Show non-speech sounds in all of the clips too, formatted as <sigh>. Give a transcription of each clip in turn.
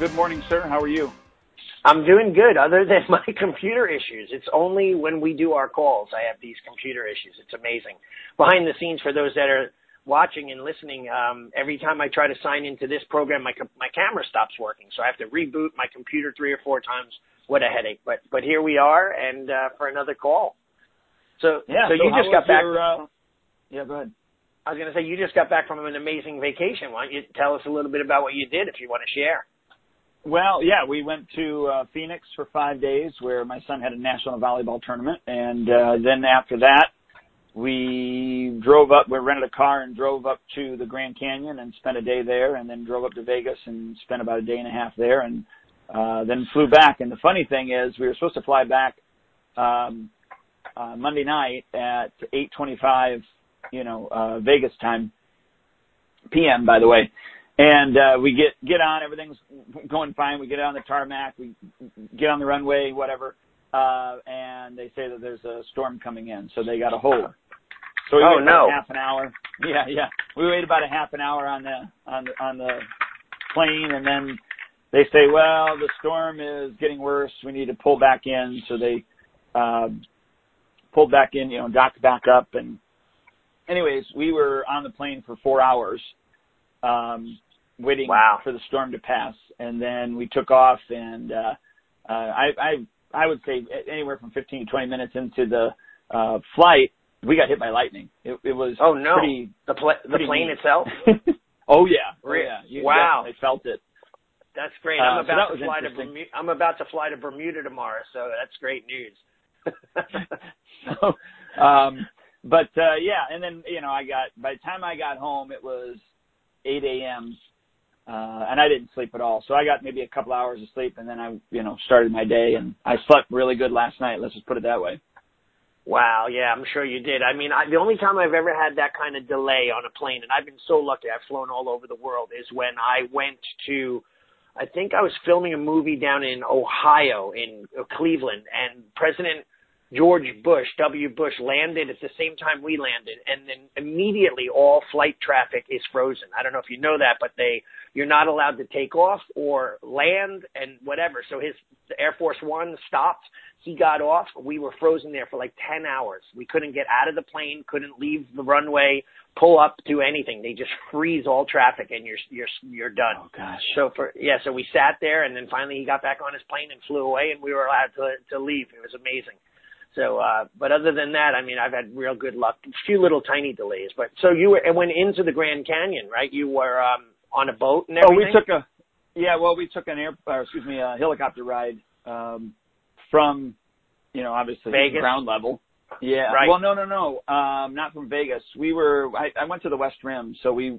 Good morning, sir. How are you? I'm doing good, other than my <laughs> computer issues. It's only when we do our calls I have these computer issues. It's amazing. Behind the scenes, for those that are watching and listening, um, every time I try to sign into this program, my my camera stops working, so I have to reboot my computer three or four times. What a headache! But but here we are, and uh, for another call. So yeah, so, so you just got back. Your, uh, yeah, go ahead. I was going to say you just got back from an amazing vacation. Why don't you tell us a little bit about what you did, if you want to share? Well, yeah, we went to uh, Phoenix for five days, where my son had a national volleyball tournament, and uh, then after that, we drove up. We rented a car and drove up to the Grand Canyon and spent a day there, and then drove up to Vegas and spent about a day and a half there, and uh, then flew back. And the funny thing is, we were supposed to fly back um, uh, Monday night at 8:25, you know, uh, Vegas time, PM, by the way. And uh, we get get on, everything's going fine. We get on the tarmac, we get on the runway, whatever, uh, and they say that there's a storm coming in, so they got a hold. So we oh wait no! About half an hour. Yeah, yeah. We wait about a half an hour on the on the on the plane, and then they say, "Well, the storm is getting worse. We need to pull back in." So they uh, pulled back in, you know, docked back up, and anyways, we were on the plane for four hours, um, waiting wow. for the storm to pass, and then we took off, and uh, uh, I I I would say anywhere from 15 to 20 minutes into the uh, flight we got hit by lightning. It, it was oh no pretty, the pl- the plane neat. itself. <laughs> oh yeah, oh, yeah. You wow, I felt it. That's great. I'm Uh, about that to fly to. Bermuda. I'm about to fly to Bermuda tomorrow, so that's great news. <laughs> so, um, but uh, yeah, and then you know I got by the time I got home it was 8 a.m. Uh, and I didn't sleep at all. So I got maybe a couple hours of sleep, and then I, you know, started my day, and I slept really good last night. Let's just put it that way. Wow, yeah, I'm sure you did. I mean, I, the only time I've ever had that kind of delay on a plane, and I've been so lucky, I've flown all over the world, is when I went to, I think I was filming a movie down in Ohio, in uh, Cleveland, and President George Bush, W. Bush, landed at the same time we landed, and then immediately all flight traffic is frozen. I don't know if you know that, but they, you're not allowed to take off or land and whatever. So his Air Force One stopped he got off. We were frozen there for like 10 hours. We couldn't get out of the plane, couldn't leave the runway, pull up, do anything. They just freeze all traffic and you're, you're, you're done. Oh gosh. So for, yeah, so we sat there and then finally he got back on his plane and flew away and we were allowed to, to leave. It was amazing. So, uh, but other than that, I mean, I've had real good luck. A few little tiny delays, but so you were, and went into the Grand Canyon, right? You were, um, on a boat and everything? Oh, we took a, yeah, well, we took an air, or excuse me, a helicopter ride, um, from, you know, obviously Vegas? ground level. Yeah. Right. Well, no, no, no. Um, not from Vegas. We were. I, I went to the West Rim, so we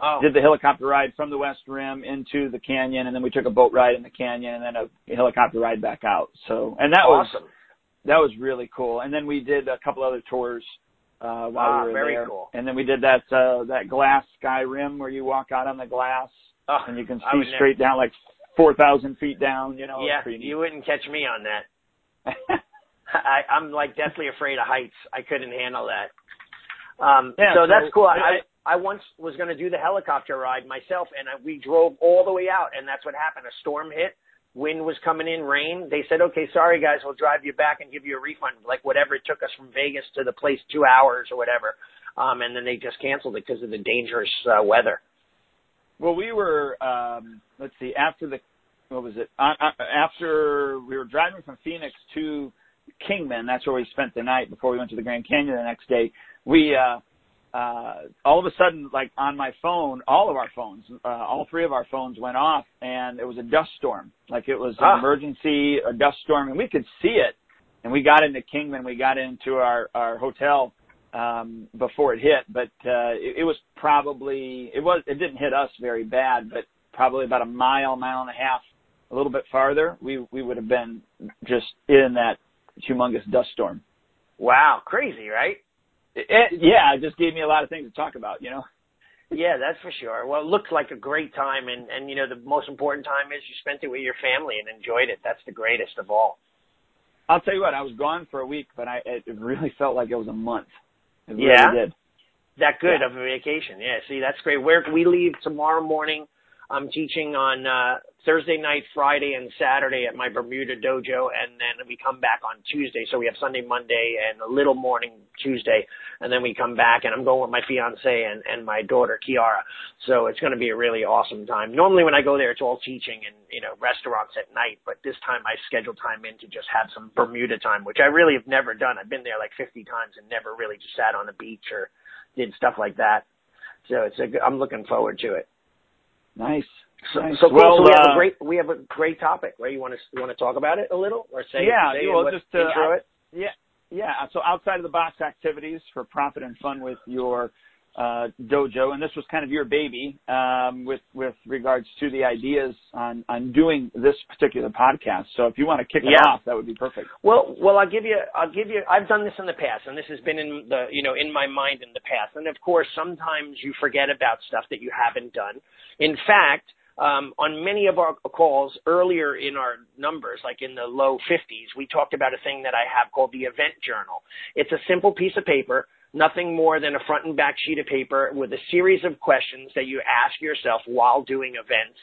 oh. did the helicopter ride from the West Rim into the canyon, and then we took a boat ride in the canyon, and then a helicopter ride back out. So, and that awesome. was that was really cool. And then we did a couple other tours uh, while Ah, we were very there. cool. And then we did that uh, that glass sky rim where you walk out on the glass Oh, and you can see would never- straight down like four thousand feet down. You know. yeah, you wouldn't catch me on that. <laughs> I, I'm like deathly afraid of heights. I couldn't handle that. Um, Yeah, so, so that's cool. I, I- I once was going to do the helicopter ride myself, and I, we drove all the way out, and that's what happened. A storm hit, wind was coming in, rain. They said, "Okay, sorry guys, we'll drive you back and give you a refund, like whatever it took us from Vegas to the place, two hours or whatever." Um, and then they just canceled it because of the dangerous uh, weather. Well, we were um let's see after the what was it uh, uh, after we were driving from Phoenix to Kingman. That's where we spent the night before we went to the Grand Canyon the next day. We uh uh all of a sudden like on my phone all of our phones uh all three of our phones went off and it was a dust storm like it was an Ah. emergency a dust storm and we could see it and we got into kingman we got into our our hotel um before it hit but uh it, it was probably it was it didn't hit us very bad but probably about a mile mile and a half a little bit farther we we would have been just in that humongous dust storm Wow, crazy, right? It, it, yeah, it just gave me a lot of things to talk about, you know. Yeah, that's for sure. Well, it looked like a great time, and and you know the most important time is you spent it with your family and enjoyed it. That's the greatest of all. I'll tell you what, I was gone for a week, but I it really <laughs> felt like it was a month. It Yeah? really did. that good Yeah. of a vacation. Yeah, see, that's great. Where we leave tomorrow morning. I'm teaching on uh Thursday night, Friday, and Saturday at my Bermuda dojo, and then we come back on Tuesday. So we have Sunday, Monday, and a little morning Tuesday, and then we come back. And I'm going with my fiance and and my daughter Kiara. So it's going to be a really awesome time. Normally when I go there, it's all teaching and you know restaurants at night, but this time I scheduled time in to just have some Bermuda time, which I really have never done. I've been there like 50 times and never really just sat on the beach or did stuff like that. So it's a, I'm looking forward to it. Nice. So, nice. so, well, so we have uh, a great we have a great topic. Right? You want to you want to talk about it a little or say Yeah, say well, just, uh, it? Yeah, yeah. So outside of the box activities for profit and fun with your uh, dojo, and this was kind of your baby um, with with regards to the ideas on on doing this particular podcast. So if you want to kick it off, that would be perfect. Well, well, I'll give you, I'll give you. I've done this in the past, and this has been in the, you know, in my mind in the past. And of course, sometimes you forget about stuff that you haven't done. In fact, um, on many of our calls earlier in our numbers, like in the low 50s, we talked about a thing that I have called the event journal. It's a simple piece of paper, nothing more than a front and back sheet of paper with a series of questions that you ask yourself while doing events.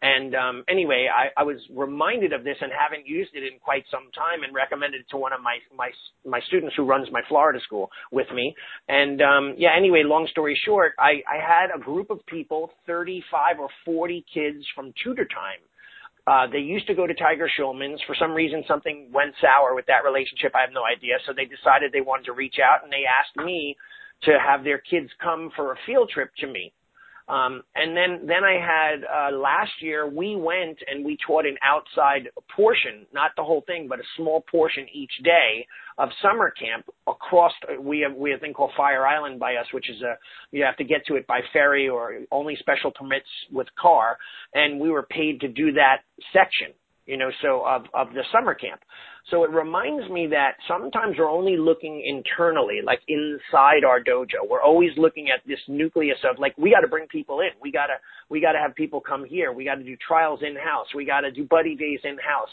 And um, anyway, I, I was reminded of this and haven't used it in quite some time, and recommended it to one of my my my students who runs my Florida school with me. And um, yeah, anyway, long story short, I, I had a group of people, 35 or 40 kids from tutor time. Uh, they used to go to Tiger Schulmann's. For some reason, something went sour with that relationship. I have no idea. So they decided they wanted to reach out, and they asked me to have their kids come for a field trip to me. Um, and then, then I had, uh, last year we went and we taught an outside portion, not the whole thing, but a small portion each day of summer camp across, we have, we have a thing called Fire Island by us, which is a, you have to get to it by ferry or only special permits with car. And we were paid to do that section, you know, so of, of the summer camp. So it reminds me that sometimes we're only looking internally, like inside our dojo. We're always looking at this nucleus of like, we got to bring people in. We got to, we got to have people come here. We got to do trials in house. We got to do buddy days in house.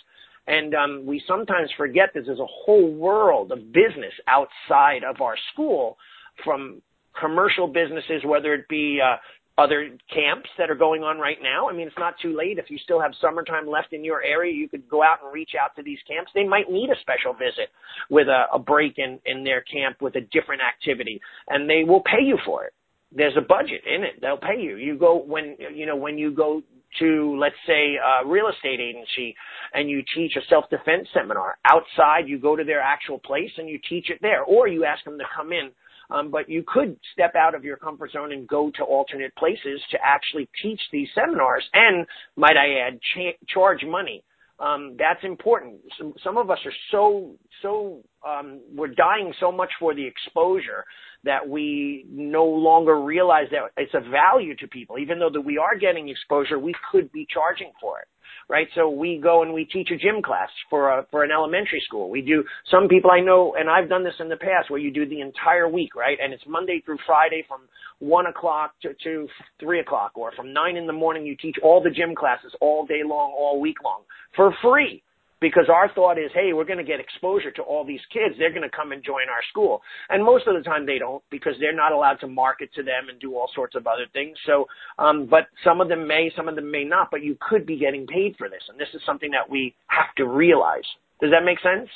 And um, we sometimes forget that there's a whole world of business outside of our school from commercial businesses, whether it be uh, other camps that are going on right now. I mean, it's not too late. If you still have summertime left in your area, you could go out and reach out to these camps. They might need a special visit with a, a break in, in their camp with a different activity, and they will pay you for it. There's a budget in it. They'll pay you. You go when, you know, when you go to, let's say, a real estate agency and you teach a self-defense seminar outside, you go to their actual place and you teach it there, or you ask them to come in um, but you could step out of your comfort zone and go to alternate places to actually teach these seminars and, might I add, cha- charge money. Um, that's important. Some, some of us are so, so, um, we're dying so much for the exposure that we no longer realize that it's a value to people. Even though that we are getting exposure, we could be charging for it right? So we go and we teach a gym class for a, for an elementary school. We do some people I know, and I've done this in the past, where you do the entire week, right? And it's Monday through Friday from one o'clock to, to three o'clock, or from nine in the morning. You teach all the gym classes all day long, all week long, for free because our thought is, hey, we're going to get exposure to all these kids. They're going to come and join our school. And most of the time they don't because they're not allowed to market to them and do all sorts of other things. So, um, but some of them may, some of them may not, but you could be getting paid for this. And this is something that we have to realize. Does that make sense?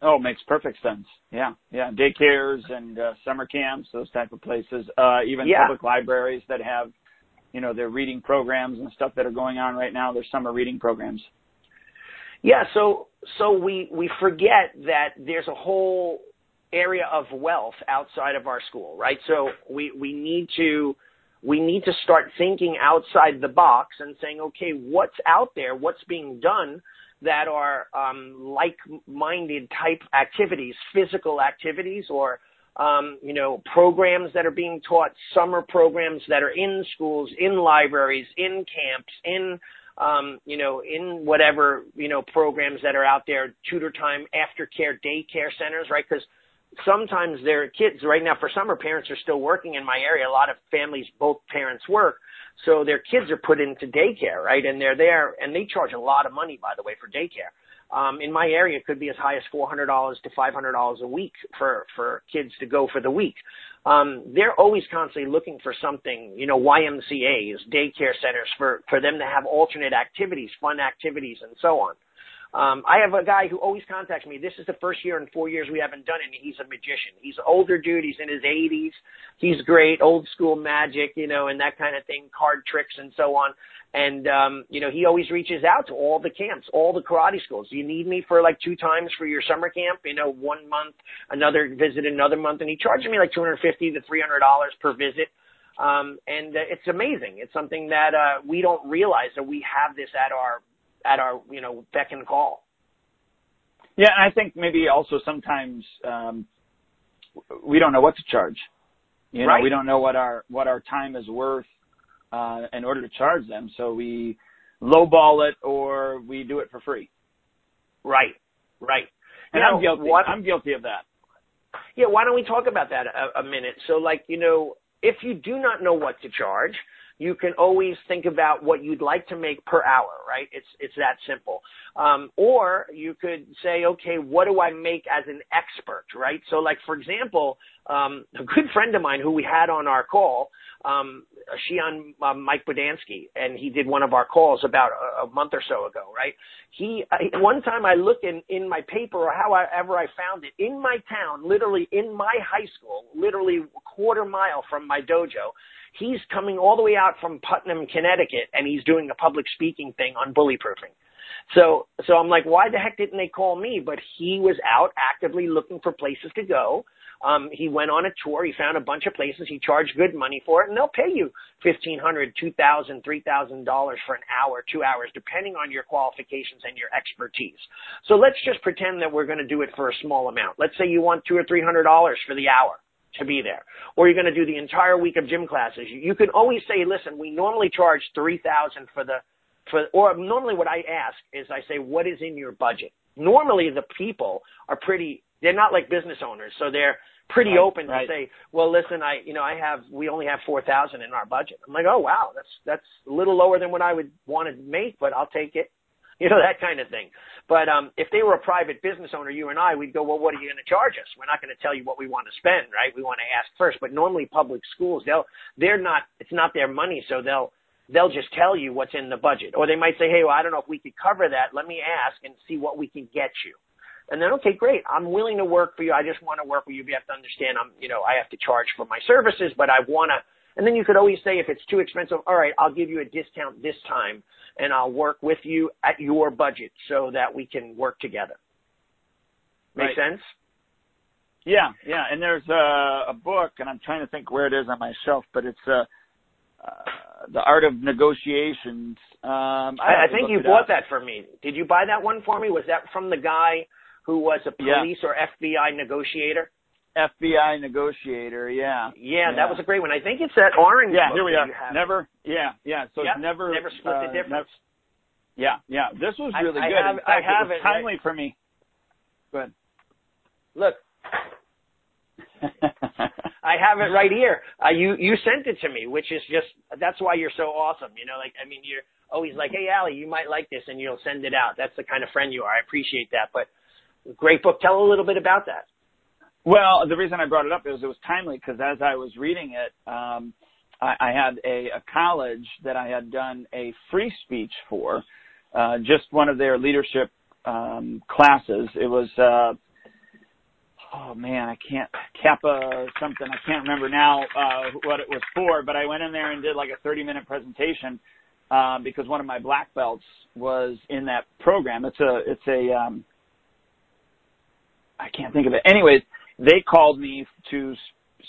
Oh, makes perfect sense. Yeah, yeah. Daycares and uh, summer camps, those type of places. Uh, even Yeah. public libraries that have, you know, their reading programs and stuff that are going on right now. Their summer reading programs. Yeah, so so we we forget that there's a whole area of wealth outside of our school, right? So we we need to we need to start thinking outside the box and saying, okay, what's out there? What's being done that are um, like-minded type activities, physical activities, or um, you know, programs that are being taught, summer programs that are in schools, in libraries, in camps, in um, you know, in whatever, you know, programs that are out there, tutor time, aftercare, daycare centers, right? Because sometimes their kids, right now for summer, parents are still working in my area. A lot of families, both parents work. So their kids are put into daycare, right? And they're there and they charge a lot of money, by the way, for daycare. Um, in my area, it could be as high as $400 to $500 a week for, for kids to go for the week. Um, they're always constantly looking for something, you know, YMCA's, daycare centers for, for them to have alternate activities, fun activities and so on. Um, I have a guy who always contacts me. This is the first year in four years we haven't done it. He's a magician. He's an older dude. He's in his 80s. He's great, old school magic, you know, and that kind of thing, card tricks and so on. And um, you know, he always reaches out to all the camps, all the karate schools. You need me for like two times for your summer camp, you know, one month, another visit another month, and he charges me like 250 to 300 dollars per visit. Um, and uh, it's amazing. It's something that uh, we don't realize that we have this at our at our you know beck and call. Yeah, and I think maybe also sometimes um, we don't know what to charge. You know, right. we don't know what our what our time is worth uh, in order to charge them, so we lowball it or we do it for free. Right, right. And now, I'm guilty. What, I'm guilty of that. Yeah, why don't we talk about that a, a minute? So, like, you know, if you do not know what to charge, you can always think about what you'd like to make per hour, right? It's it's that simple. Um, or you could say, okay, what do I make as an expert, right? So, like for example, um, a good friend of mine who we had on our call, um, Shihan um, Mike Bodansky, and he did one of our calls about a, a month or so ago, right? He I, one time I looked in in my paper or however I found it in my town, literally in my high school, literally a quarter mile from my dojo He's coming all the way out from Putnam, Connecticut, and he's doing a public speaking thing on bully proofing. So, so I'm like, why the heck didn't they call me? But he was out actively looking for places to go. Um, he went on a tour. He found a bunch of places. He charged good money for it, and they'll pay you fifteen hundred, two thousand, three thousand dollars for an hour, two hours, depending on your qualifications and your expertise. So let's just pretend that we're going to do it for a small amount. Let's say you want two or three hundred dollars for the hour to be there. Or you're going to do the entire week of gym classes. You, you can always say, listen, we normally charge 3000 for the, for, or normally what I ask is I say, what is in your budget? Normally the people are pretty, they're not like business owners. So they're pretty right, open right. to say, well, listen, I, you know, I have, we only have 4000 in our budget. I'm like, oh wow, that's, that's a little lower than what I would want to make, but I'll take it <laughs> you know that kind of thing. But um, if they were a private business owner, you and I, we'd go, well, what are you going to charge us? We're not going to tell you what we want to spend, right? We want to ask first. But normally, public schools, they'll they're not. It's not their money, so they'll they'll just tell you what's in the budget, or they might say, hey, well, I don't know if we could cover that. Let me ask and see what we can get you. And then, okay, great. I'm willing to work for you. I just want to work with you. You have to understand, I'm, you know, I have to charge for my services, but I want to and then you could always say if it's too expensive, all right, I'll give you a discount this time and I'll work with you at your budget so that we can work together. Make right. sense? Yeah, yeah. And there's a, a book, and I'm trying to think where it is on my shelf, but it's uh, uh, the Art of Negotiations. Um, I, I, think you bought that for me. Did you buy that one for me? Was that from the guy who was a police yeah. or FBI negotiator? FBI negotiator, yeah. yeah. Yeah, that was a great one. I think it's that orange. Yeah, here we are. Never, yeah, yeah. So Yep, it's never, never split the uh, difference. never- yeah, yeah. This was really I good. have- In I have it it, right- timely for me. Good. Look, <laughs> I have it right here. Uh, you you sent it to me, which is just that's why you're so awesome. You know, like I mean, you're always like, hey, Allie, you might like this, and you'll send it out. That's the kind of friend you are. I appreciate that. But great book. Tell a little bit about that. Well, the reason I brought it up is it was timely because as I was reading it, um, I, I had a, a college that I had done a free speech for, uh, just one of their leadership um, classes. It was, uh, oh man, I can't Kappa something. I can't remember now uh, what it was for, but I went in there and did like a 30 minute presentation um, because one of my black belts was in that program. It's a, it's a, um, I can't think of it. Anyways, they called me to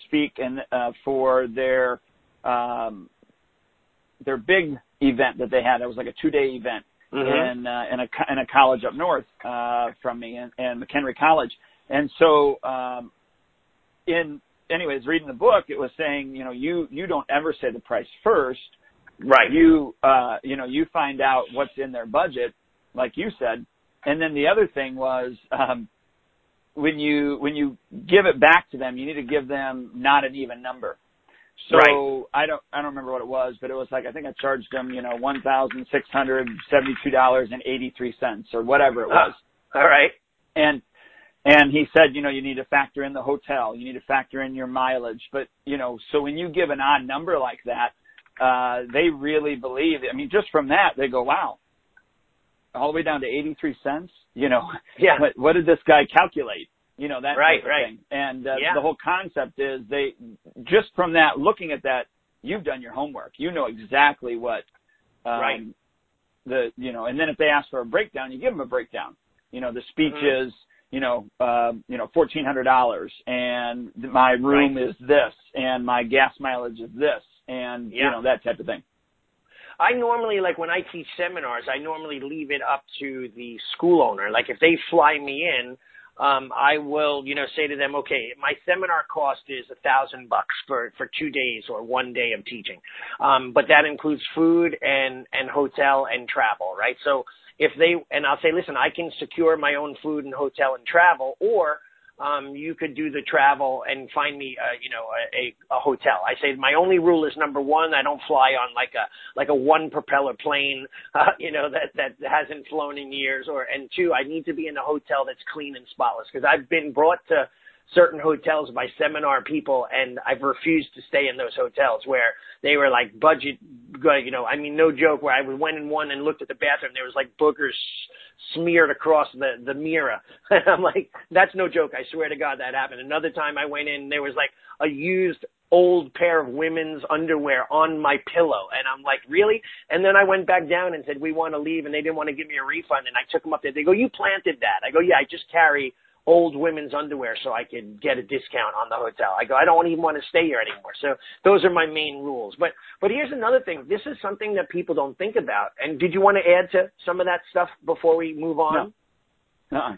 speak and uh, for their um, their big event that they had. It was like a two day event Mm-hmm. in uh, in a in a college up north uh, from me, and, and McHenry College. And so, um, in anyways, reading the book, it was saying, you know, you you don't ever say the price first. Right. You uh, you know, you find out what's in their budget, like you said, and then the other thing was. Um, when you when you give it back to them, you need to give them not an even number. So Right. I don't I don't remember what it was, but it was like I think I charged them you know one thousand six hundred seventy two dollars and eighty three cents or whatever it was. All right. And and he said, you know, you need to factor in the hotel, you need to factor in your mileage, but you know, so when you give an odd number like that, uh, they really believe. I mean, just from that, they go, wow, all the way down to eighty three cents. You know, yeah. What, what did this guy calculate? You know that right, right. thing. And uh, Yeah. the whole concept is they just from that looking at that, you've done your homework. You know exactly what. Um, Right. The you know, and then if they ask for a breakdown, you give them a breakdown. You know, the speech Mhm. is you know, uh, you know, fourteen hundred dollars, and my room is this, and my gas mileage is this, and you know that type of thing. I normally like when I teach seminars, I normally leave it up to the school owner. Like if they fly me in, um, I will, you know, say to them, okay, my seminar cost is a thousand bucks for for two days or one day of teaching, um, but that includes food and and hotel and travel, right? So if they and I'll say, listen, I can secure my own food and hotel and travel, or um, you could do the travel and find me, uh, you know, a, a, a hotel. I say my only rule is number one, I don't fly on like a like a one propeller plane, <laughs> uh, you know, that that hasn't flown in years. Or and two, I need to be in a hotel that's clean and spotless because I've been brought to certain hotels by seminar people and I've refused to stay in those hotels where they were like budget you know I mean no joke where I went in one and looked at the bathroom there was like boogers smeared across the the mirror. <laughs> And I'm like that's no joke I swear to god that happened. Another time I went in there was like a used old pair of women's underwear on my pillow and I'm like really? And then I went back down and said we want to leave and they didn't want to give me a refund and I took them up there. They go you planted that. I go yeah I just carry old women's underwear so I could get a discount on the hotel. I go, I don't even want to stay here anymore. So those are my main rules. But but here's another thing. This is something that people don't think about. And did you want to add to some of that stuff before we move on? No. Uh-uh.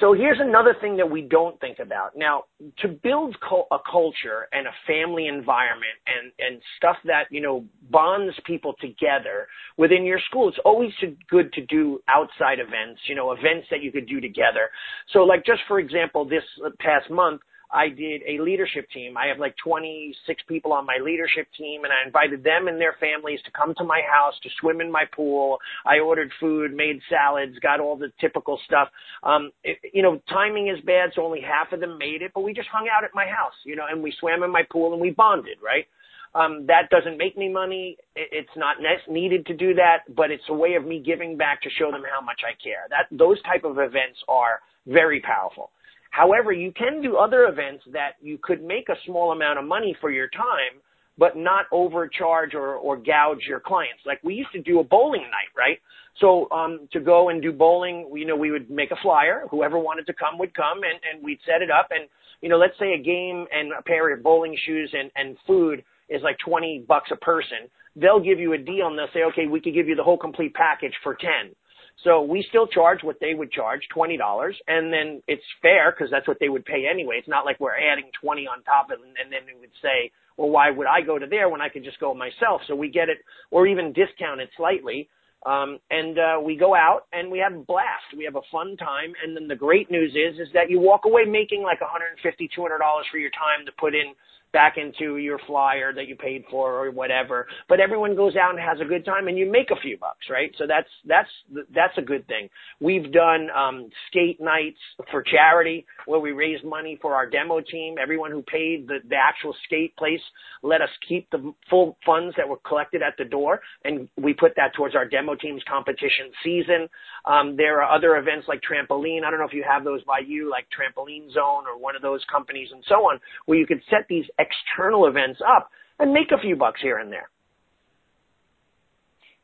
So here's another thing that we don't think about. Now, to build a culture and a family environment and, and stuff that, you know, bonds people together within your school, it's always good to do outside events, you know, events that you could do together. So like just for example, this past month, I did a leadership team. I have like 26 people on my leadership team and I invited them and their families to come to my house to swim in my pool. I ordered food, made salads, got all the typical stuff. Um, it, you know, timing is bad, so only half of them made it, but we just hung out at my house, you know, and we swam in my pool and we bonded, right? Um, that doesn't make me money. It's not ne- needed to do that, but it's a way of me giving back to show them how much I care. That those type of events are very powerful. However, you can do other events that you could make a small amount of money for your time, but not overcharge or, or gouge your clients. Like we used to do a bowling night, right? So um, to go and do bowling, you know, we would make a flyer. Whoever wanted to come would come, and, and we'd set it up. And you know, let's say a game and a pair of bowling shoes and, and food is like twenty bucks a person. They'll give you a deal, and they'll say, okay, we could give you the whole complete package for ten. So we still charge what they would charge, twenty dollars, and then it's fair because that's what they would pay anyway. It's not like we're adding twenty on top of it, and, then we would say, well, why would I go to there when I could just go myself? So we get it, or even discount it slightly, um, and uh, we go out and we have a blast. We have a fun time, and then the great news is, is that you walk away making like one hundred and fifty, two hundred dollars for your time to put in back into your flyer that you paid for or whatever. But everyone goes out and has a good time and you make a few bucks, right? So that's that's that's a good thing. We've done um skate nights for charity where we raised money for our demo team. Everyone who paid the, the actual skate place let us keep the full funds that were collected at the door and we put that towards our demo team's competition season. Um there are other events like trampoline. I don't know if you have those by you, like Trampoline Zone or one of those companies and so on, where you could set these external events up and make a few bucks here and there.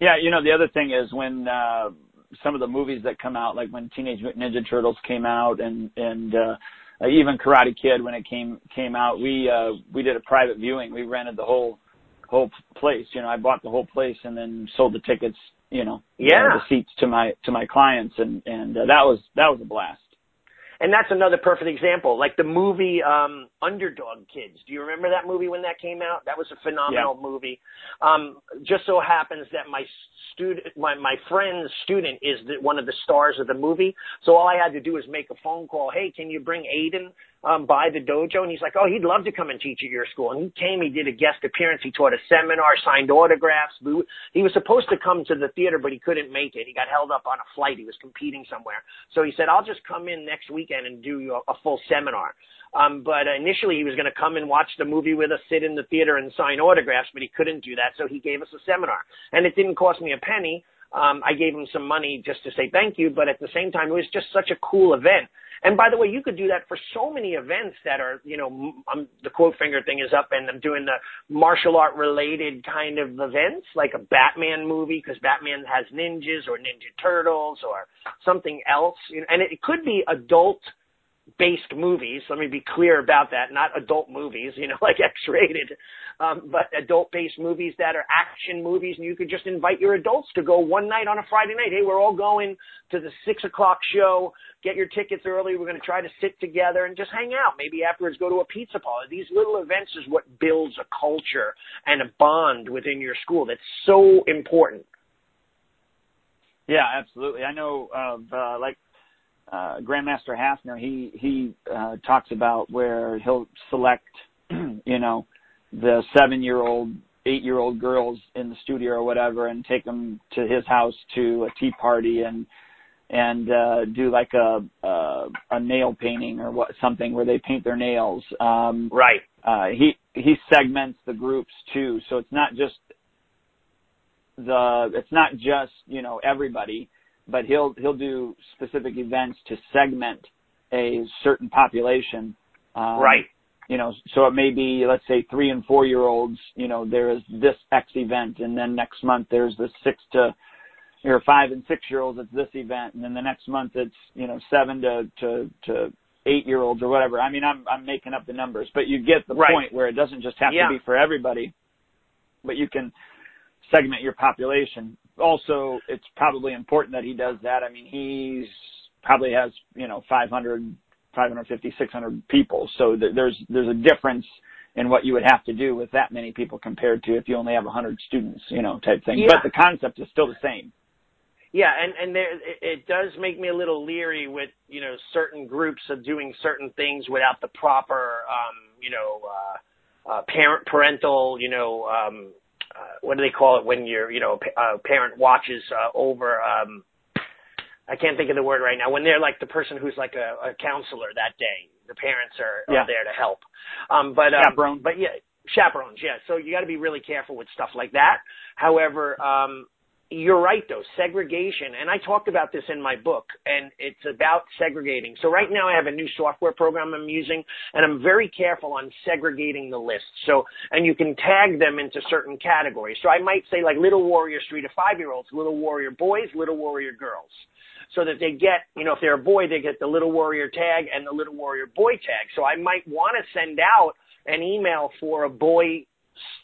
Yeah, you know, the other thing is when uh some of the movies that come out, like when Teenage Mutant Ninja Turtles came out and and uh even Karate Kid when it came came out, we uh we did a private viewing. We rented the whole whole place. You know, I bought the whole place and then sold the tickets, you know, yeah. the seats to my to my clients and and uh, that was that was a blast. And that's another perfect example. Like the movie um Underdog Kids. Do you remember that movie when that came out? That was a phenomenal yeah. movie. Um, just so happens that my student, my my friend's student is the, one of the stars of the movie. So all I had to do was make a phone call. Hey, can you bring Aiden um, by the dojo? And he's like, oh, he'd love to come and teach at your school. And he came. He did a guest appearance. He taught a seminar, signed autographs. He was supposed to come to the theater, but he couldn't make it. He got held up on a flight. He was competing somewhere. So he said, I'll just come in next weekend and do a, a full seminar. Um, but initially he was going to come and watch the movie with us, sit in the theater and sign autographs, but he couldn't do that. So he gave us a seminar and it didn't cost me a penny. Um, I gave him some money just to say thank you, but at the same time, it was just such a cool event. And by the way, you could do that for so many events that are, you know, I'm, the quote finger thing is up and I'm doing the martial art related kind of events, like a Batman movie, because Batman has ninjas or Ninja Turtles or something else. And it could be adult based movies. Let me be clear about that. Not adult movies, you know, <laughs> like X rated, um, but adult based movies that are action movies. And you could just invite your adults to go one night on a Friday night. Hey, we're all going to the six o'clock show. Get your tickets early. We're going to try to sit together and just hang out. Maybe afterwards go to a pizza parlor. These little events is what builds a culture and a bond within your school that's so important. Yeah, absolutely. I know of uh, like uh, Grandmaster Hafner, he he uh, talks about where he'll select, <clears throat> you know, the seven-year-old, eight-year-old girls in the studio or whatever, and take them to his house to a tea party and and uh, do like a, a a nail painting or what something where they paint their nails. Um, right. Uh, he he segments the groups too, so it's not just the it's not just you know everybody but he'll he'll do specific events to segment a certain population. Um, right. You know, so it may be let's say three and four year olds. You know, there is this X event, and then next month there's the six to or five and six year olds. It's this event, and then the next month it's you know seven to to to eight year olds or whatever. I mean, I'm I'm making up the numbers, but you get the right. point where it doesn't just have yeah. to be for everybody, but you can segment your population also it's probably important that he does that. I mean, he's probably has, you know, 500, 550, 600 people. So th- there's, there's a difference in what you would have to do with that many people compared to if you only have 100 students, you know, type thing. Yeah. But the concept is still the same. Yeah, and and there it, it does make me a little leery with you know certain groups of doing certain things without the proper um, you know uh, uh, parent parental you know um, what do they call it when you're, you know, a uh, parent watches uh, over. Um, I can't think of the word right now. When they're like the person who's like a, a counselor that day, the parents are, yeah. are there to help. Um, but um, chaperone. But yeah, chaperones. Yeah. So you got to be really careful with stuff like that. However, um, you're right though, segregation, and I talked about this in my book, and it's about segregating. So right now I have a new software program I'm using, and I'm very careful on segregating the list. So, and you can tag them into certain categories. So I might say like Little warrior three to five year olds, Little Warrior boys, Little Warrior girls. So that they get, you know, if they're a boy, they get the Little Warrior tag and the Little Warrior boy tag. So I might want to send out an email for a boy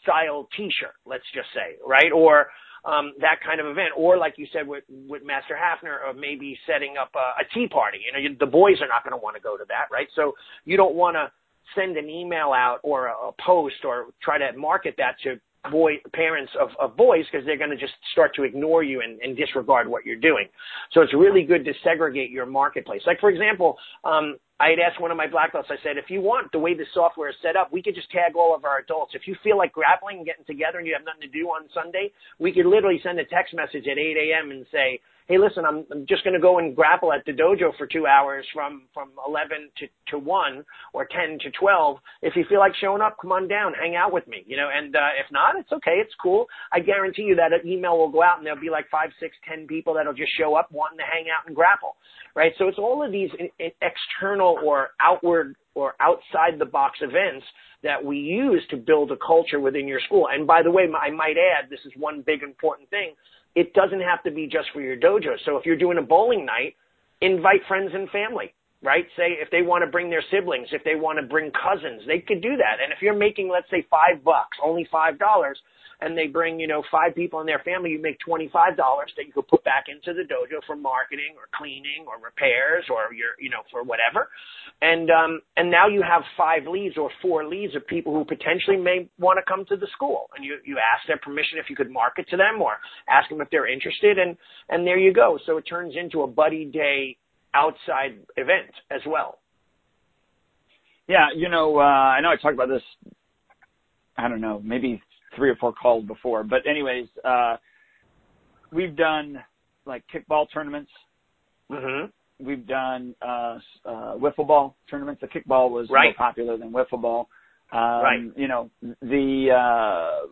style t-shirt, let's just say, right? Or, um, that kind of event, or like you said with with Master Hafner, of maybe setting up a, a tea party. You know, you, the boys are not going to want to go to that, right? So you don't want to send an email out or a, a post or try to market that to boy parents of, of boys because they're going to just start to ignore you and, and disregard what you're doing. So it's really good to segregate your marketplace. Like for example, um, I had asked one of my black belts, I said, if you want the way the software is set up, we could just tag all of our adults. If you feel like grappling and getting together and you have nothing to do on Sunday, we could literally send a text message at 8 a.m. and say, hey, listen, I'm, I'm just going to go and grapple at the dojo for two hours from, from 11 to, to 1 or 10 to 12. If you feel like showing up, come on down, hang out with me, you know, and, uh, if not, it's okay. It's cool. I guarantee you that an email will go out and there'll be like five, six, ten people that'll just show up wanting to hang out and grapple, right? So it's all of these external or outward or outside the box events that we use to build a culture within your school. And by the way, I might add, this is one big important thing it doesn't have to be just for your dojo. So if you're doing a bowling night, invite friends and family, right? Say if they want to bring their siblings, if they want to bring cousins, they could do that. And if you're making, let's say five bucks, only five dollars, and they bring, you know, five people in their family, you make $25 that you could put back into the dojo for marketing or cleaning or repairs or your, you know, for whatever. And, um, and now you have five leads or four leads of people who potentially may want to come to the school. And you, you ask their permission if you could market to them or ask them if they're interested. And, and there you go. So it turns into a buddy day outside event as well. Yeah, you know, uh, I know I talked about this. I don't know, maybe three or four calls before, but anyways, uh, we've done like kickball tournaments. Mm-hmm. We've done uh, uh, wiffle ball tournaments. The kickball was right. more popular than wiffle ball. Um, right. You know, the uh,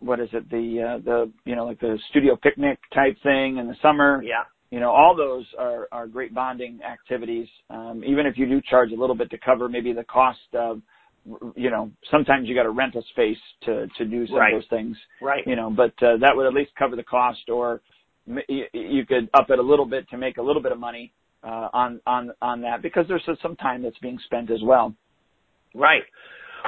what is it? The uh, the you know like the studio picnic type thing in the summer. Yeah you know, all those are, are great bonding activities. Um, even if you do charge a little bit to cover maybe the cost of, you know, sometimes you got to rent a space to, to do some right. of those things. Right. You know, but uh, that would at least cover the cost or you, you could up it a little bit to make a little bit of money uh, on, on, on that because there's some time that's being spent as well. Right.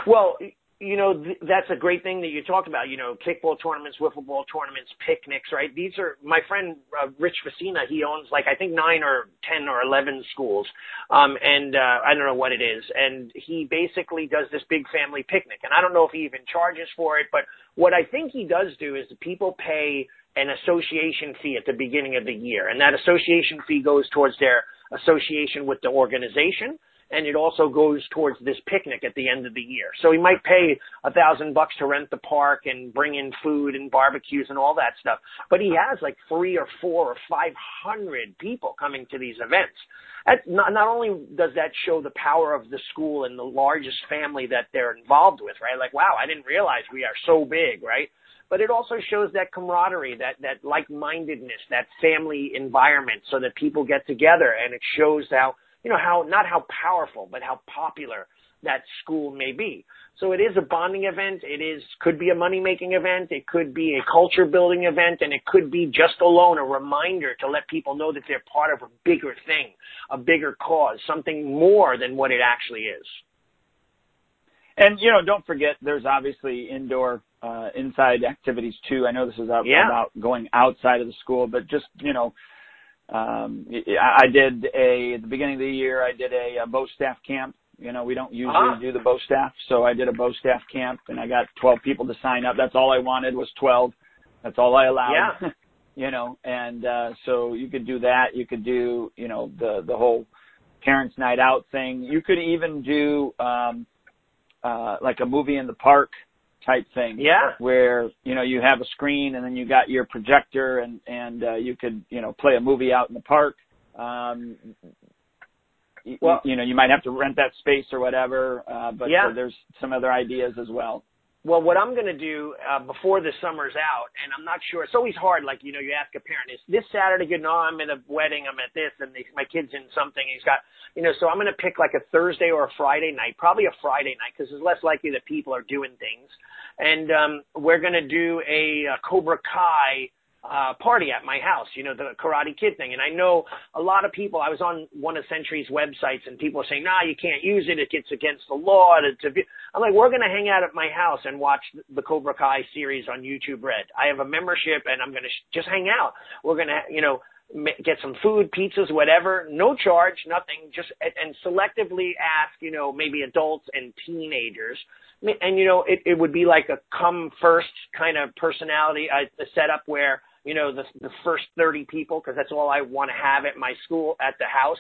Well, you know, th- that's a great thing that you talked about, you know, kickball tournaments, wiffle ball tournaments, picnics, right? These are, my friend, uh, Rich Facina, he owns like, I think nine or 10 or 11 schools. Um, and, uh, I don't know what it is. And he basically does this big family picnic. And I don't know if he even charges for it, but what I think he does do is the people pay an association fee at the beginning of the year. And that association fee goes towards their association with the organization and it also goes towards this picnic at the end of the year. So he might pay a thousand bucks to rent the park and bring in food and barbecues and all that stuff. But he has like three or four or five hundred people coming to these events. That not, not only does that show the power of the school and the largest family that they're involved with, right? Like, wow, I didn't realize we are so big, right? But it also shows that camaraderie, that, that like-mindedness, that family environment so that people get together and it shows how you know, how, not how powerful, but how popular that school may be. So it is a bonding event. It is, could be a money making event. It could be a culture building event and it could be just alone a reminder to let people know that they're part of a bigger thing, a bigger cause, something more than what it actually is. And you know, don't forget, there's obviously indoor, uh, inside activities too. I know this is about, yeah. about going outside of the school, but just you know, I did a at the beginning of the year. I did a, a bow staff camp. You know, we don't usually Ah. do the bow staff, so I did a bow staff camp, and I got 12 people to sign up. That's all I wanted was 12. That's all I allowed. Yeah. <laughs> you know, and uh, so you could do that. You could do, you know, the the whole parents' night out thing. You could even do um, uh, like a movie in the park type thing. Yeah. Where, you know, you have a screen and then you got your projector and, and, uh, you could, you know, play a movie out in the park. Um, Well- you know, you might have to rent that space or whatever, uh, but Yeah. uh, there's some other ideas as well. Well, what I'm going to do uh, before the summer's out, and I'm not sure. It's always hard. Like you know, you ask a parent, "Is this Saturday good?" No, I'm at a wedding. I'm at this, and they, my kid's in something. He's got, you know. So I'm going to pick like a Thursday or a Friday night, probably a Friday night, because it's less likely that people are doing things. And um, we're going to do a, a Cobra Kai uh, party at my house, you know, the Karate Kid thing. And I know a lot of people, I was on one of Century's websites and people are saying, nah, you can't use it. It gets against the law. Be. I'm like, we're going to hang out at my house and watch the Cobra Kai series on YouTube Red. I have a membership and I'm going to sh- just hang out. We're going to, you know, get some food, pizzas, whatever, no charge, nothing, just, and- selectively ask, you know, maybe adults and teenagers. And, you know, it, it would be like a come first kind of personality, uh, a setup where, you know, the, the first 30 people, because that's all I want to have at my school, at the house,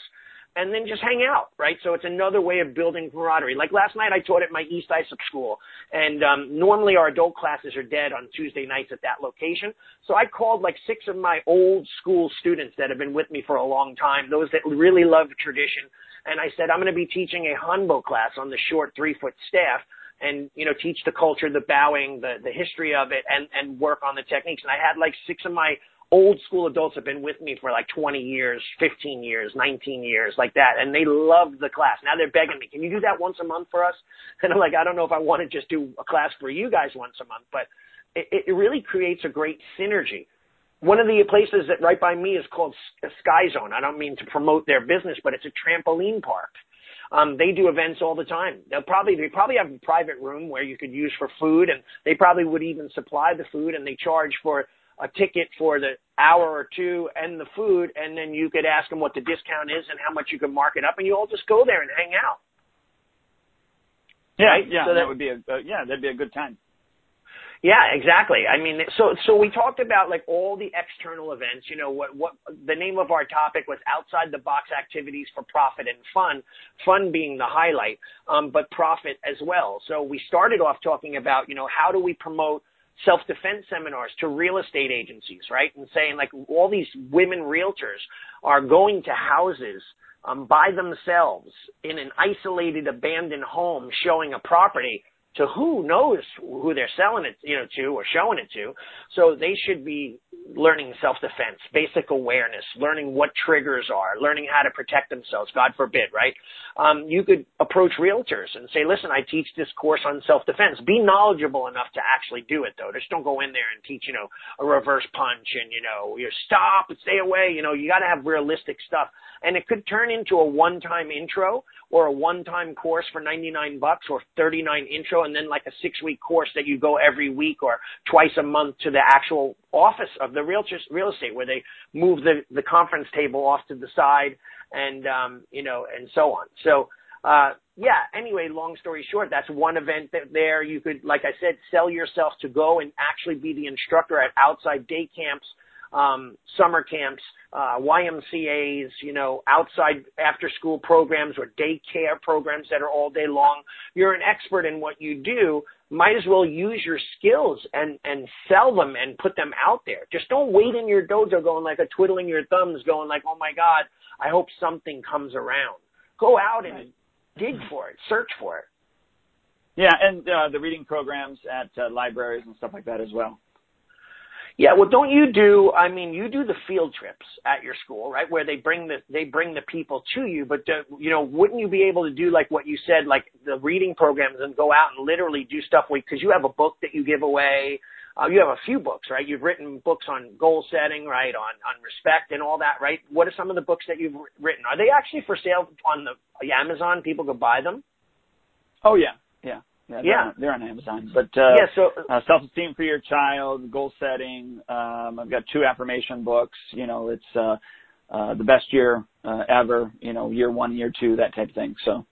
and then just hang out, right? So it's another way of building camaraderie. Like last night, I taught at my East Islip school, and um, normally our adult classes are dead on Tuesday nights at that location. So I called like six of my old school students that have been with me for a long time, those that really love tradition, and I said, I'm going to be teaching a Hanbo class on the short three foot staff and you know teach the culture, the bowing, the the history of it, and and work on the techniques. And I had like six of my old school adults have been with me for like 20 years, 15 years, 19 years, like that, and they love the class. Now they're begging me, can you do that once a month for us? <laughs> And I'm like, I don't know if I want to just do a class for you guys once a month, but it, it really creates a great synergy. One of the places that right by me is called Sky Zone. I don't mean to promote their business, but it's a trampoline park. Um, they do events all the time. They'll probably they probably have a private room where you could use for food, and they probably would even supply the food, and they charge for a ticket for the hour or two and the food, and then you could ask them what the discount is and how much you can mark it up, and you all just go there and hang out. Yeah, right? yeah, so that, that would be a uh, yeah, that'd be a good time. Yeah, exactly. I mean, so so we talked about like all the external events. You know, what what the name of our topic was outside the box activities for profit and fun. Fun being the highlight, um, but profit as well. So we started off talking about you know how do we promote self-defense seminars to real estate agencies, right? And saying like all these women realtors are going to houses um, by themselves in an isolated, abandoned home, showing a property to who knows who they're selling it, you know, to or showing it to. So they should be learning self-defense, basic awareness, learning what triggers are, learning how to protect themselves. God forbid, right? Um, you could approach realtors and say, "Listen, I teach this course on self-defense. Be knowledgeable enough to actually do it, though. Just don't go in there and teach, you know, a reverse punch and you know, you stop and stay away. You know, you got to have realistic stuff, and it could turn into a one-time intro or a one-time course for 99 bucks or 39 intro and then like a six week course that you go every week or twice a month to the actual office of the real, real estate where they move the, the conference table off to the side and, um, you know, and so on. So, uh, yeah, anyway, long story short, that's one event that there you could, like I said, sell yourself to go and actually be the instructor at outside day camps um, summer camps, uh, YMCA's, you know, outside after school programs or daycare programs that are all day long. You're an expert in what you do. Might as well use your skills and, and sell them and put them out there. Just don't wait in your dojo going like a twiddling your thumbs going like, oh my God, I hope something comes around. Go out and dig for it, search for it. Yeah, and uh, the reading programs at uh, libraries and stuff like that as well. Yeah, well, don't you do? I mean, you do the field trips at your school, right? Where they bring the they bring the people to you, but uh, you know, wouldn't you be able to do like what you said, like the reading programs, and go out and literally do stuff because you have a book that you give away. Uh, you have a few books, right? You've written books on goal setting, right? On on respect and all that, right? What are some of the books that you've written? Are they actually for sale on the Amazon? People could buy them. Oh yeah, yeah. They're, On, they're on Amazon. But uh, yeah. So uh, self-esteem for your child, goal setting. Um, I've got two affirmation books. You know, it's uh, uh, the best year uh, ever. You know, year one, year two, that type of thing. So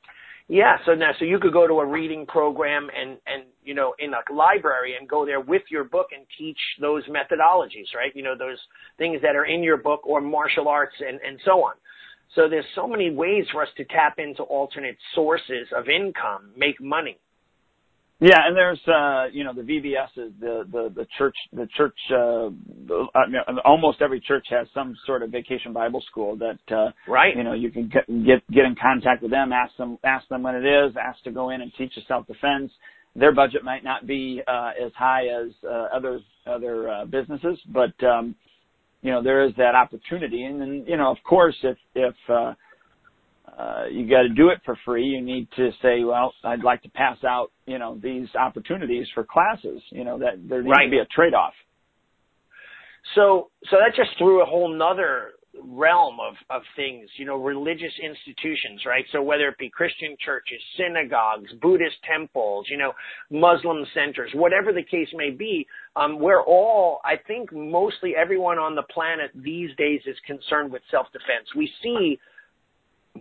Yeah, so now so you could go to a reading program and and you know in a library and go there with your book and teach those methodologies, right? You know those things that are in your book or martial arts and and so on. So there's so many ways for us to tap into alternate sources of income, make money. Yeah, and there's uh, you know the VBSs, the the the church, the church. Uh, the, I mean, almost every church has some sort of vacation Bible school that uh, Right. you know you can get get get in contact with them, ask them ask them when it is, ask to go in and teach a self defense. Their budget might not be uh, as high as uh, others other uh, businesses, but um, you know there is that opportunity, and then you know of course if if uh, uh, you got to do it for free, you need to say, well, I'd like to pass out you know these opportunities for classes. You know that there needs Right. to be a trade off. So so that just threw a whole nother realm of, of things, you know, religious institutions, right? So whether it be Christian churches, synagogues, Buddhist temples, you know, Muslim centers, whatever the case may be, um, we're all, I think mostly everyone on the planet these days is concerned with self-defense. We see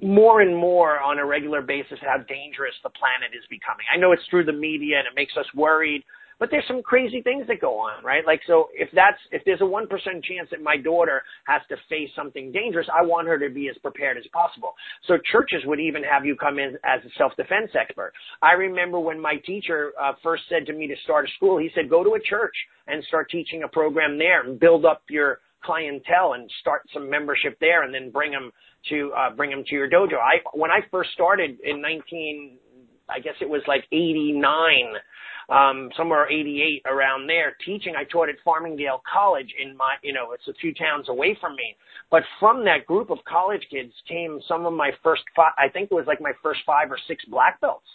more and more on a regular basis how dangerous the planet is becoming. I know it's through the media and it makes us worried, but there's some crazy things that go on, right? Like, so if that's, if there's a 1% chance that my daughter has to face something dangerous, I want her to be as prepared as possible. So churches would even have you come in as a self-defense expert. I remember when my teacher uh, first said to me to start a school, he said, go to a church and start teaching a program there and build up your clientele and start some membership there and then bring them to, uh, bring them to your dojo. I, when I first started in 19, I guess it was like 89, um, somewhere 88 around there teaching. I taught at Farmingdale College in my, you know, it's a few towns away from me. But from that group of college kids came some of my first five, I think it was like my first five or six black belts.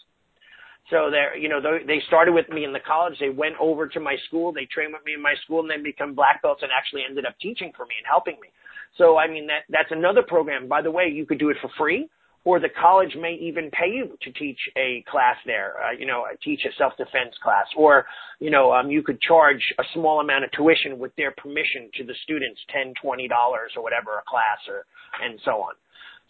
So they're, you know, they started with me in the college. They went over to my school. They trained with me in my school and then become black belts and actually ended up teaching for me and helping me. So, I mean, that, that's another program. By the way, you could do it for free or the college may even pay you to teach a class there, uh, you know, teach a self-defense class, or, you know, um, you could charge a small amount of tuition with their permission to the students, ten, twenty dollars or whatever a class or, and so on.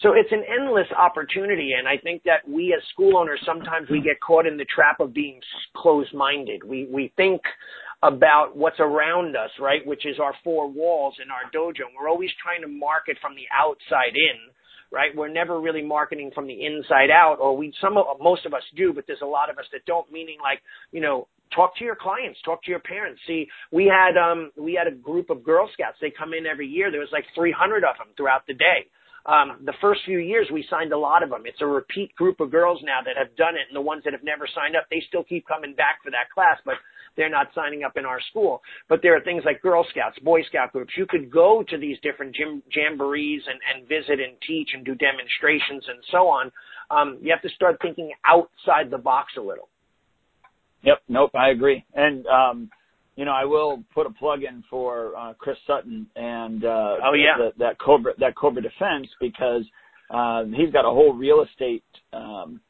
So it's an endless opportunity, and I think that we as school owners sometimes we get caught in the trap of being closed-minded. We we think about what's around us, right, which is our four walls and our dojo. And we're always trying to market from the outside in, right? We're never really marketing from the inside out, or we some of most of us do, but there's a lot of us that don't. Meaning, like you know, talk to your clients, talk to your parents. See, we had um we had a group of Girl Scouts. They come in every year. There was like 300 of them throughout the day um, the first few years we signed a lot of them. It's a repeat group of girls now that have done it, and the ones that have never signed up, they still keep coming back for that class, but they're not signing up in our school. But there are things like Girl Scouts, Boy Scout groups. You could go to these different gym, jamborees and, and visit and teach and do demonstrations and so on. Um, you have to start thinking outside the box a little. Yep. Nope. I agree. And um, you know, I will put a plug in for uh, Chris Sutton and uh, oh yeah, the, that Cobra that Cobra Defense because uh, he's got a whole real estate um,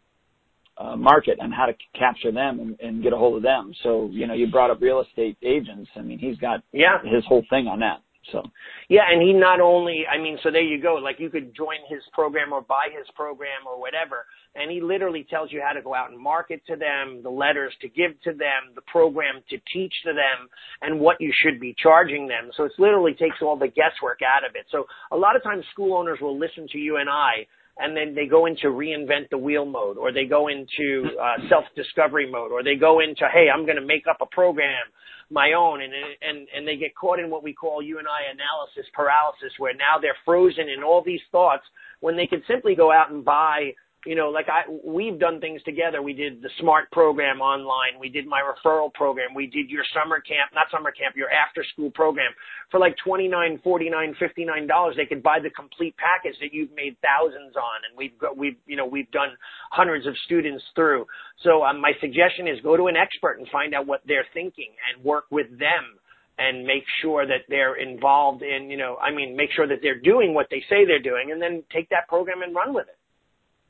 uh, market on how to capture them and, and get a hold of them. So you know, you brought up real estate agents. I mean, he's got yeah his whole thing on that. So yeah, and he not only I mean, so there you go. Like you could join his program or buy his program or whatever, and he literally tells you how to go out and market to them, the letters to give to them, the program to teach to them, and what you should be charging them. So it literally takes all the guesswork out of it. So a lot of times school owners will listen to you and I and then they go into reinvent the wheel mode or they go into uh, self discovery mode or they go into hey i'm going to make up a program my own. And and and they get caught in what we call you and I analysis paralysis where now they're frozen in all these thoughts when they could simply go out and buy you know, like I, we've done things together. We did the SMART program online. We did my referral program. We did your summer camp, not summer camp, your after school program for like twenty nine, forty nine, fifty nine dollars. They could buy the complete package that you've made thousands on, and we've got, we've, you know, we've done hundreds of students through. So um, my suggestion is go to an expert and find out what they're thinking and work with them and make sure that they're involved in, you know, I mean, make sure that they're doing what they say they're doing, and then take that program and run with it.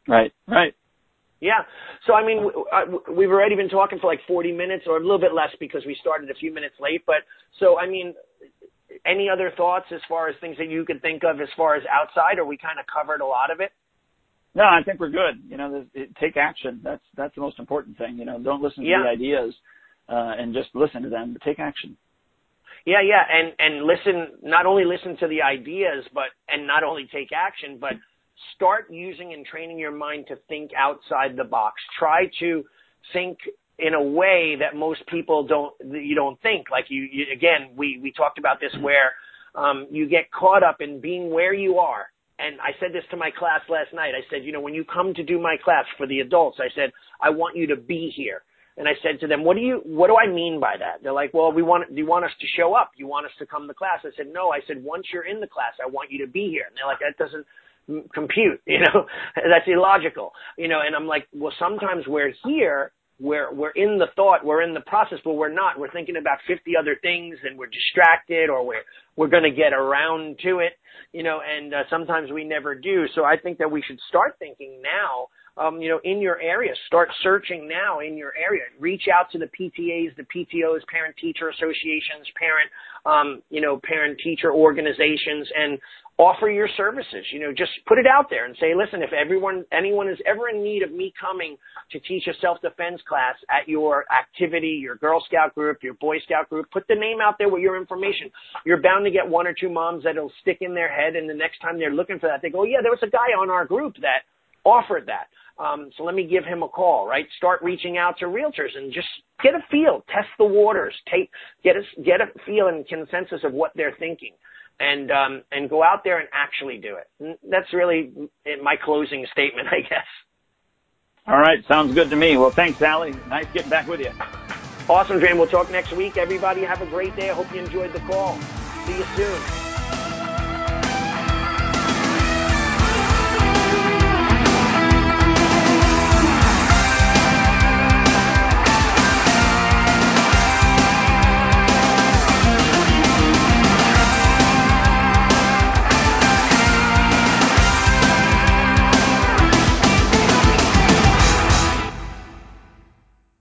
Right. Right. Yeah. So I mean, we've already been talking for like 40 minutes, or a little bit less because we started a few minutes late. But so I mean, any other thoughts as far as things that you could think of as far as outside, or we kind of covered a lot of it? No, I think we're good. You know, take action. That's that's the most important thing. You know, don't listen to yeah. the ideas uh, and just listen to them, but take action. Yeah, yeah, and and listen. Not only listen to the ideas, but and not only take action, but start using and training your mind to think outside the box. Try to think in a way that most people don't you don't think. Like you, you again we we talked about this where um you get caught up in being where you are. And I said this to my class last night. I said you know when you come to do my class for the adults I said I want you to be here. And I said to them what do you what do I mean by that? They're like well we want do you want us to show up? You want us to come to class? I said no. I said once you're in the class I want you to be here. And they're like that doesn't compute, <laughs> you know, that's illogical, you know, and I'm like, well, sometimes we're here, we're, we're in the thought, we're in the process, but we're not. We're thinking about 50 other things and we're distracted or we're, we're going to get around to it, you know, and uh, sometimes we never do. So I think that we should start thinking now um, you know, in your area. Start searching now in your area. Reach out to the PTAs, the PTOs, parent teacher associations, parent, um, you know, parent teacher organizations, and offer your services. You know, just put it out there and say, listen, if everyone, anyone is ever in need of me coming to teach a self-defense class at your activity, your Girl Scout group, your Boy Scout group, put the name out there with your information. You're bound to get one or two moms that'll stick in their head, and the next time they're looking for that, they go, yeah, there was a guy on our group that offered that. Um, so let me give him a call, right? Start reaching out to realtors and just get a feel, test the waters, take, get a, get a feel and consensus of what they're thinking and, um, and go out there and actually do it. And that's really my closing statement, <laughs> I guess. All right. Sounds good to me. Well, thanks, Allie. Nice getting back with you. Awesome, Duane. We'll talk next week. Everybody have a great day. I hope you enjoyed the call. See you soon.